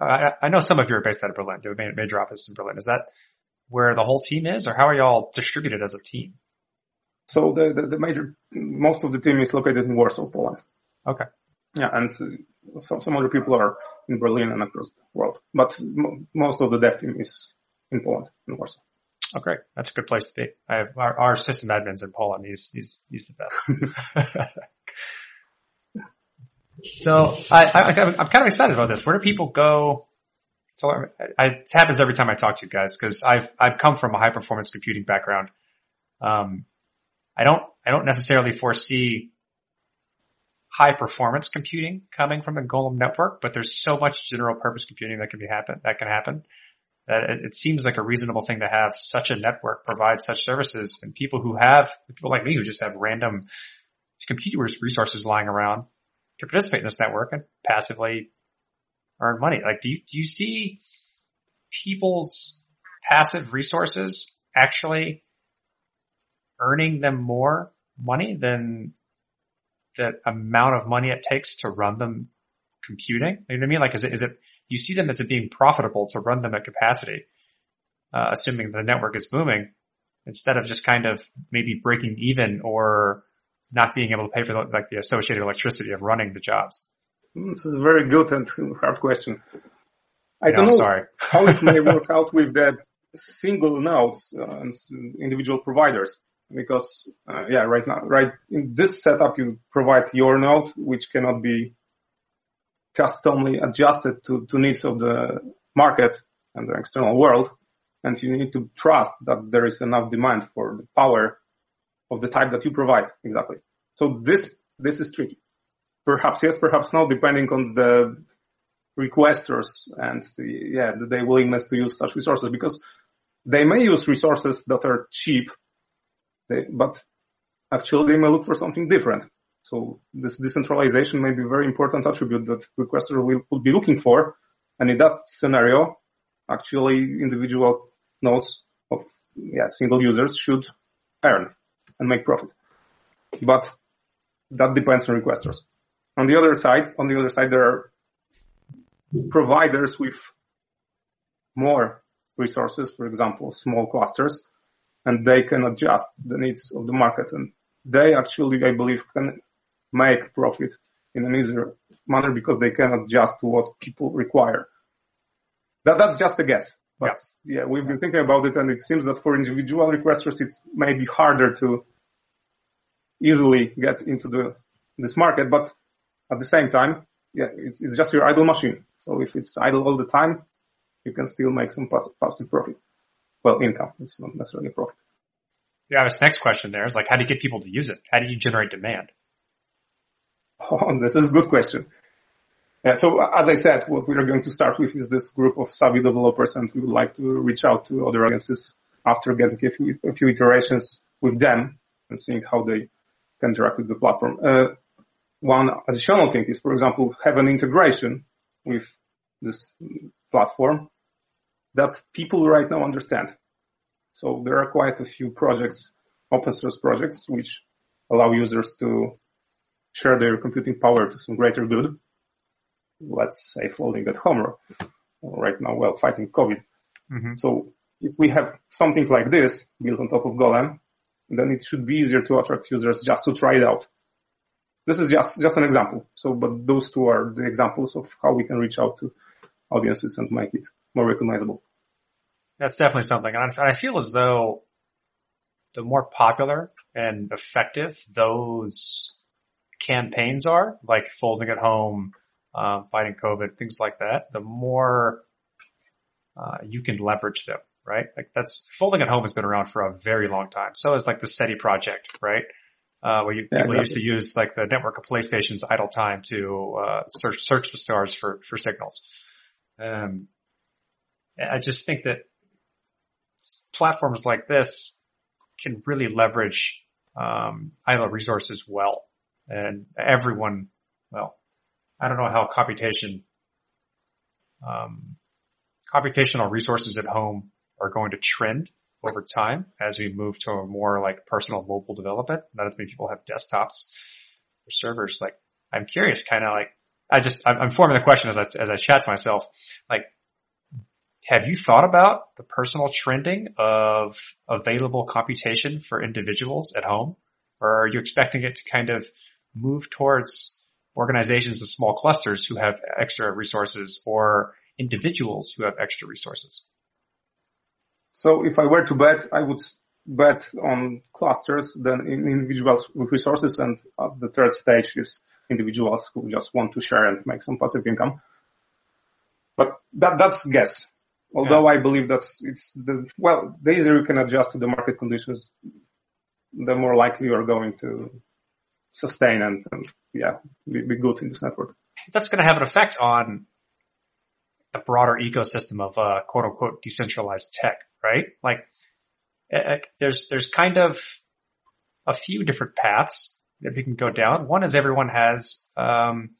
I, I know some of you are based out of Berlin. You have a major office in Berlin. Is that where the whole team is, or how are y'all distributed as a team? So the, the, the major, most of the team is located in Warsaw, Poland. Okay. Yeah, and uh, some, some other people are in Berlin and across the world, but m- most of the dev team is in Poland, in Warsaw. Oh, great. That's a good place to be. I have our, our system admins in Poland. He's, he's, he's the best. so I, I, I'm kind of excited about this. Where do people go? So I, I, it happens every time I talk to you guys because I've, I've come from a high performance computing background. Um, I don't, I don't necessarily foresee high performance computing coming from the Golem network, but there's so much general purpose computing that can be happen, that can happen that it, it seems like a reasonable thing to have such a network provide such services and people who have, people like me who just have random computer resources lying around to participate in this network and passively earn money. Like, do you, do you see people's passive resources actually earning them more money than the amount of money it takes to run them computing? You know what I mean? Like, is it, is it, you see them as it being profitable to run them at capacity, uh, assuming the network is booming. instead of just kind of maybe breaking even or not being able to pay for the, like the associated electricity of running the jobs? Mm, This is a very good and hard question. I don't know sorry. how it may work out with the single nodes uh, and individual providers. Because, uh, yeah, right now, right in this setup, you provide your node, which cannot be customly adjusted to, to needs of the market and the external world. And you need to trust that there is enough demand for the power of the type that you provide. Exactly. So this, this is tricky. Perhaps yes, perhaps no, depending on the requesters and the, yeah, their willingness to use such resources because they may use resources that are cheap, they, but actually they may look for something different. So this decentralization may be a very important attribute that requester will, will be looking for. And in that scenario, actually individual nodes of yeah, single users should earn and make profit. But that depends on requesters. On the other side, on the other side, there are providers with more resources, for example, small clusters, and they can adjust the needs of the market. And they actually, I believe, can make profit in an easier manner because they can adjust to what people require. That, that's just a guess. But yeah. we've been thinking about it and it seems that for individual requesters, it's maybe harder to easily get into the, this market. But at the same time, yeah, it's, it's just your idle machine. So if it's idle all the time, you can still make some passive profit. Well, income. It's not necessarily profit. Yeah, this next question there is like, how do you get people to use it? How do you generate demand? Oh, this is a good question. Yeah, so as I said, what we are going to start with is this group of savvy developers and we would like to reach out to other audiences after getting a few, a few iterations with them and seeing how they can interact with the platform. Uh, one additional thing is, for example, have an integration with this platform that people right now understand. So there are quite a few projects, open source projects, which allow users to share their computing power to some greater good. Let's say folding at home or, right now, well, fighting COVID. Mm-hmm. So if we have something like this built on top of Golem, then it should be easier to attract users just to try it out. This is just, just an example. So, but those two are the examples of how we can reach out to audiences and make it more recognizable. That's definitely something. And I, I feel as though the more popular and effective those campaigns are, like folding at home, uh, fighting COVID, things like that, the more uh, you can leverage them, right? Like that's folding at home has been around for a very long time. So is like the SETI project, right? Uh, where you, Yeah, people used to use like the network of PlayStation's idle time to uh, search search the stars for for signals. Um, I just think that platforms like this can really leverage um, resources well, and everyone. Well, I don't know how computation, um, computational resources at home are going to trend over time as we move to a more like personal mobile development. Not as many people have desktops or servers. Like, I'm curious, kind of like, I just, I'm, I'm forming the question as I, as I chat to myself, like, have you thought about the personal trending of available computation for individuals at home? Or are you expecting it to kind of move towards organizations with small clusters who have extra resources or individuals who have extra resources? So if I were to bet, I would bet on clusters than individuals with resources. And the third stage is individuals who just want to share and make some passive income. But that, that's guess. Although I believe that's, it's the, well, the easier you can adjust to the market conditions, the more likely you're going to sustain and, and yeah, be, be good in this network. That's going to have an effect on the broader ecosystem of uh, quote unquote decentralized tech, right? Like eh, eh, there's there's kind of a few different paths that we can go down. One is everyone has um,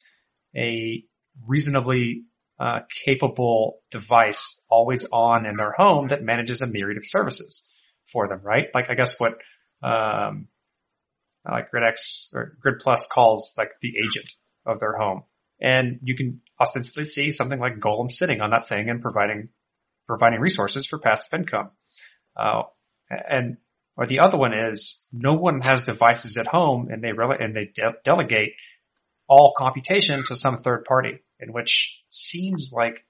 a reasonably uh, capable device always on in their home that manages a myriad of services for them, right? Like I guess what um, like GridX or Grid Plus calls like the agent of their home. And you can ostensibly see something like Golem sitting on that thing and providing, providing resources for passive income. Uh, and Or the other one is no one has devices at home and they rele- and they de- delegate all computation to some third party, in which seems like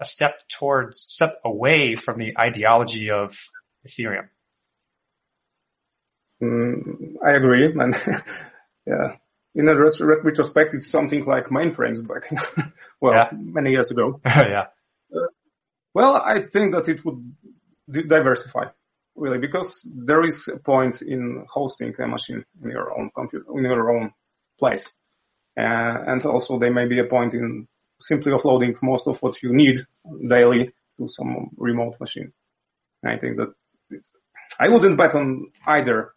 a step towards, step away from the ideology of Ethereum. Mm, I agree, and yeah, in a retrospect, it's something like mainframes back, well, Yeah. many years ago. yeah. Well, I think that it would di- diversify really because there is a point in hosting a machine in your own computer, in your own place. Uh, and also there may be a point in simply offloading most of what you need daily to some remote machine. I think that I wouldn't bet on either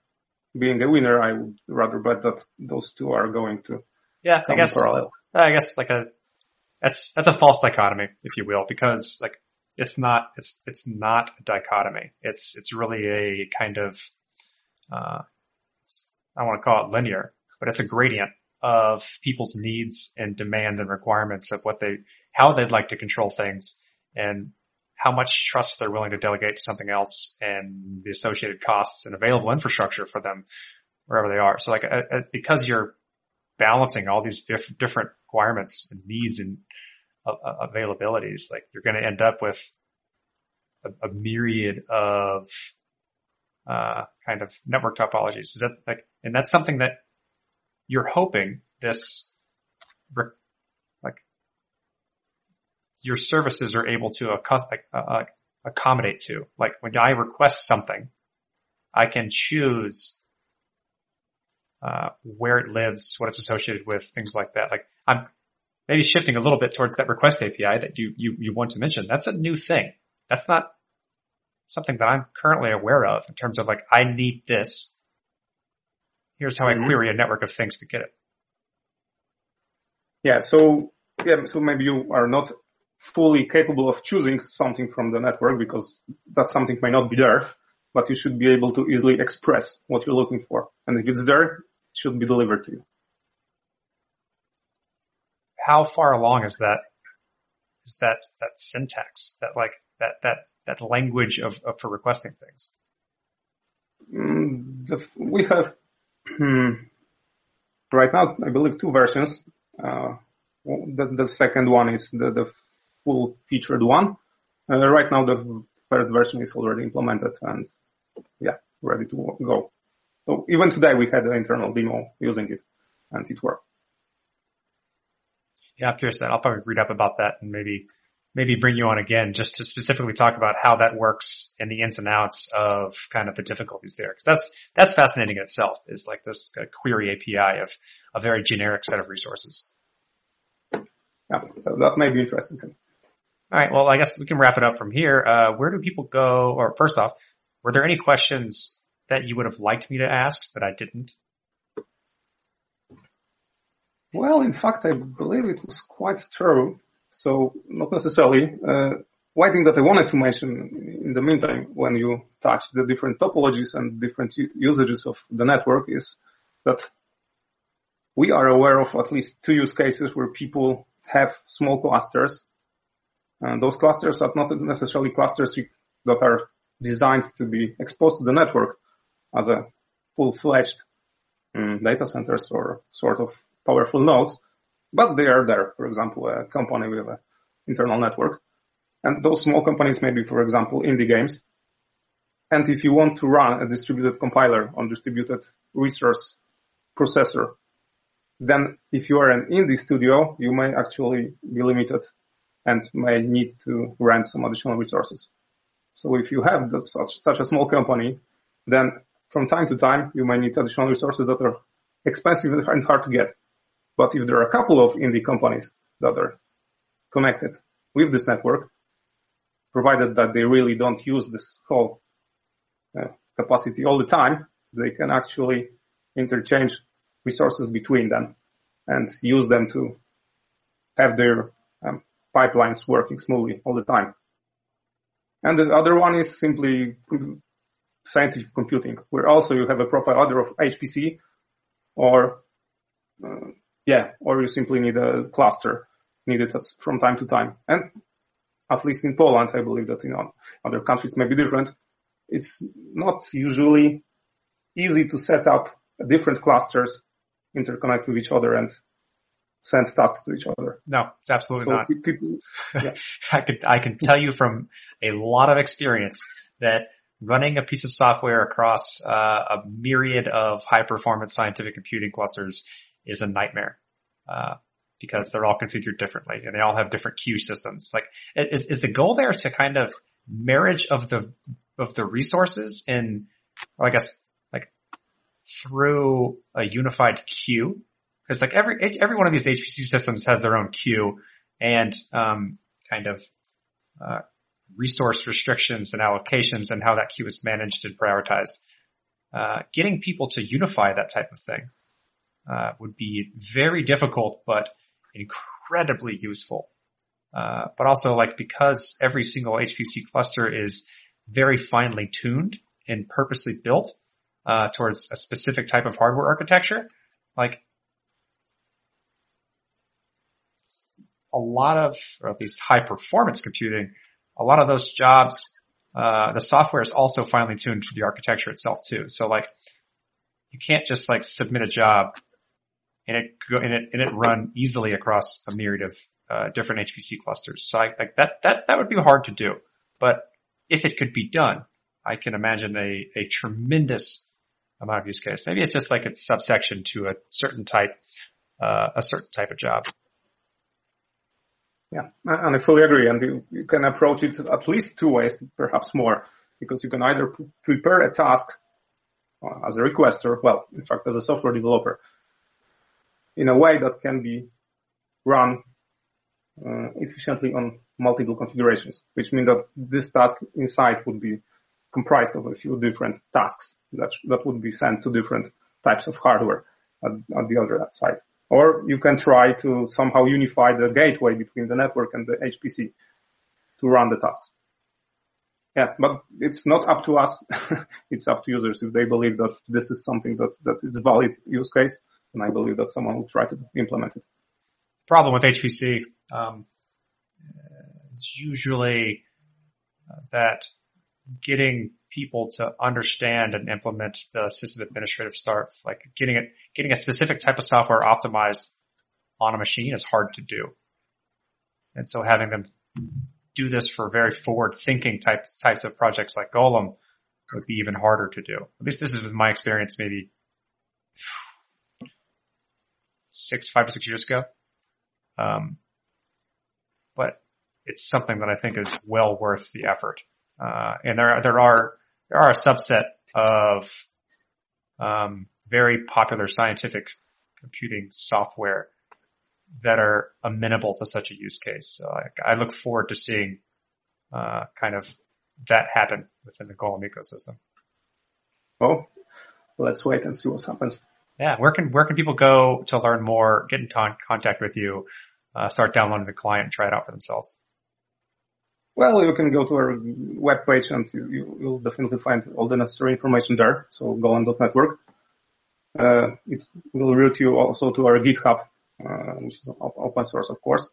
being a winner. I would rather bet that those two are going to Yeah, I guess, parallel. I guess like a, that's, that's a false dichotomy, if you will, because like it's not, it's, it's not a dichotomy. It's, it's really a kind of, uh, it's, I want to call it linear, but it's a gradient of people's needs and demands and requirements of what they, how they'd like to control things and how much trust they're willing to delegate to something else and the associated costs and available infrastructure for them wherever they are. So like, uh, uh, because you're balancing all these diff- different requirements and needs and uh, uh, availabilities, like you're going to end up with a, a myriad of uh, kind of network topologies. That's like, and that's something that you're hoping this like your services are able to uh, uh, accommodate to. Like when I request something, I can choose uh, where it lives, what it's associated with, things like that. Like I'm maybe shifting a little bit towards that request API that you, you, you want to mention. That's a new thing. That's not something that I'm currently aware of in terms of like, I need this. Here's how I Mhm. query a network of things to get it. Yeah. So yeah. So maybe you are not fully capable of choosing something from the network because that something may not be there, but you should be able to easily express what you're looking for. And if it's there, it should be delivered to you. How far along is that, is that, that syntax, that like, that, that, that language of, of for requesting things? Mm, the, we have right now, I believe, two versions. Uh, the, the second one is the, the full featured one. Uh, right now, the first version is already implemented and yeah, ready to go. So even today, we had an internal demo using it, and it worked. Yeah, I'm curious. That I'll probably read up about that and maybe maybe bring you on again just to specifically talk about how that works and the ins and outs of kind of the difficulties there. Because that's that's fascinating in itself. Is like this query API of a very generic set of resources. Yeah, so that may be interesting. All right. Well, I guess we can wrap it up from here. Uh, where do people go? Or first off, were there any questions that you would have liked me to ask that I didn't? Well, in fact, I believe it was quite thorough. So not necessarily. Uh, one thing that I wanted to mention in the meantime, when you touch the different topologies and different usages of the network is that we are aware of at least two use cases where people have small clusters. And those clusters are not necessarily clusters that are designed to be exposed to the network as a full-fledged um, data centers or sort of powerful nodes, but they are there. For example, a company with an internal network. And those small companies may be, for example, indie games. And if you want to run a distributed compiler on distributed resource processor, then if you are an indie studio, you may actually be limited and may need to rent some additional resources. So if you have such, such a small company, then from time to time, you may need additional resources that are expensive and hard to get. But if there are a couple of indie companies that are connected with this network, provided that they really don't use this whole uh, capacity all the time, they can actually interchange resources between them and use them to have their um, pipelines working smoothly all the time. And the other one is simply scientific computing, where also you have a profile either of HPC or uh, yeah, or you simply need a cluster needed from time to time. And at least in Poland, I believe that in other countries may be different. it's not usually easy to set up different clusters, interconnect with each other and send tasks to each other. No, it's absolutely So not. people, yeah. I could I can tell you from a lot of experience that running a piece of software across uh, a myriad of high performance scientific computing clusters is a nightmare uh, because they're all configured differently and they all have different queue systems. Like, is, is the goal there to kind of marriage of the of the resources in, well, I guess, like through a unified queue? Because like every every one of these HPC systems has their own queue and um, kind of uh, resource restrictions and allocations and how that queue is managed and prioritized. Uh, getting people to unify that type of thing uh, would be very difficult, but incredibly useful. Uh, but also like because every single HPC cluster is very finely tuned and purposely built uh, towards a specific type of hardware architecture, like a lot of, or at least high performance computing, a lot of those jobs, uh, the software is also finely tuned to the architecture itself too. So like, you can't just like submit a job and it and it, and it run easily across a myriad of, uh, different HPC clusters. So I, like that, that, that would be hard to do. But if it could be done, I can imagine a, a tremendous amount of use case. Maybe it's just like it's subsection to a certain type, uh, a certain type of job. Yeah, and I fully agree. And you, you can approach it at least two ways, perhaps more, because you can either prepare a task uh, as a requester, well, in fact, as a software developer, in a way that can be run uh, efficiently on multiple configurations, which means that this task inside would be comprised of a few different tasks that that would be sent to different types of hardware at, at the other side. Or you can try to somehow unify the gateway between the network and the HPC to run the tasks. Yeah, but it's not up to us. it's up to users. If they believe that this is something that, that is valid use case, then I believe that someone will try to implement it. Problem with HPC, um, is usually uh, that getting people to understand and implement the system administrative stuff, like getting it, getting a specific type of software optimized on a machine is hard to do. And so having them do this for very forward thinking types, types of projects like Golem would be even harder to do. At least this is my experience maybe six, five or six years ago. Um, but it's something that I think is well worth the effort. Uh, and there, there are, there are a subset of, um, very popular scientific computing software that are amenable to such a use case. So I, I look forward to seeing, uh, kind of that happen within the Golem ecosystem. Well, let's wait and see what happens. Yeah. Where can, where can people go to learn more, get in con- contact with you, uh, start downloading the client try it out for themselves? Well, you can go to our webpage and you, will definitely find all the necessary information there. So golem.network. Uh, it will route you also to our GitHub, uh, which is open source, of course.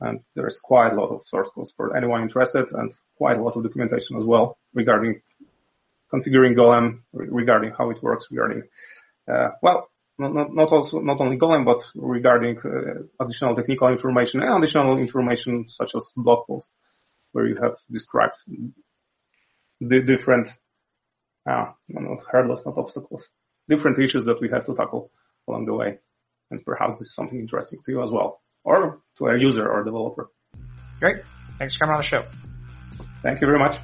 And there's quite a lot of source codes for anyone interested and quite a lot of documentation as well regarding configuring Golem, re- regarding how it works, regarding, well, not, not, not also, not only Golem, but regarding uh, additional technical information and additional information such as blog posts where you have described the different, uh, not hurdles, not obstacles, different issues that we have to tackle along the way. And perhaps this is something interesting to you as well, or to a user or developer. Great. Thanks for coming on the show. Thank you very much.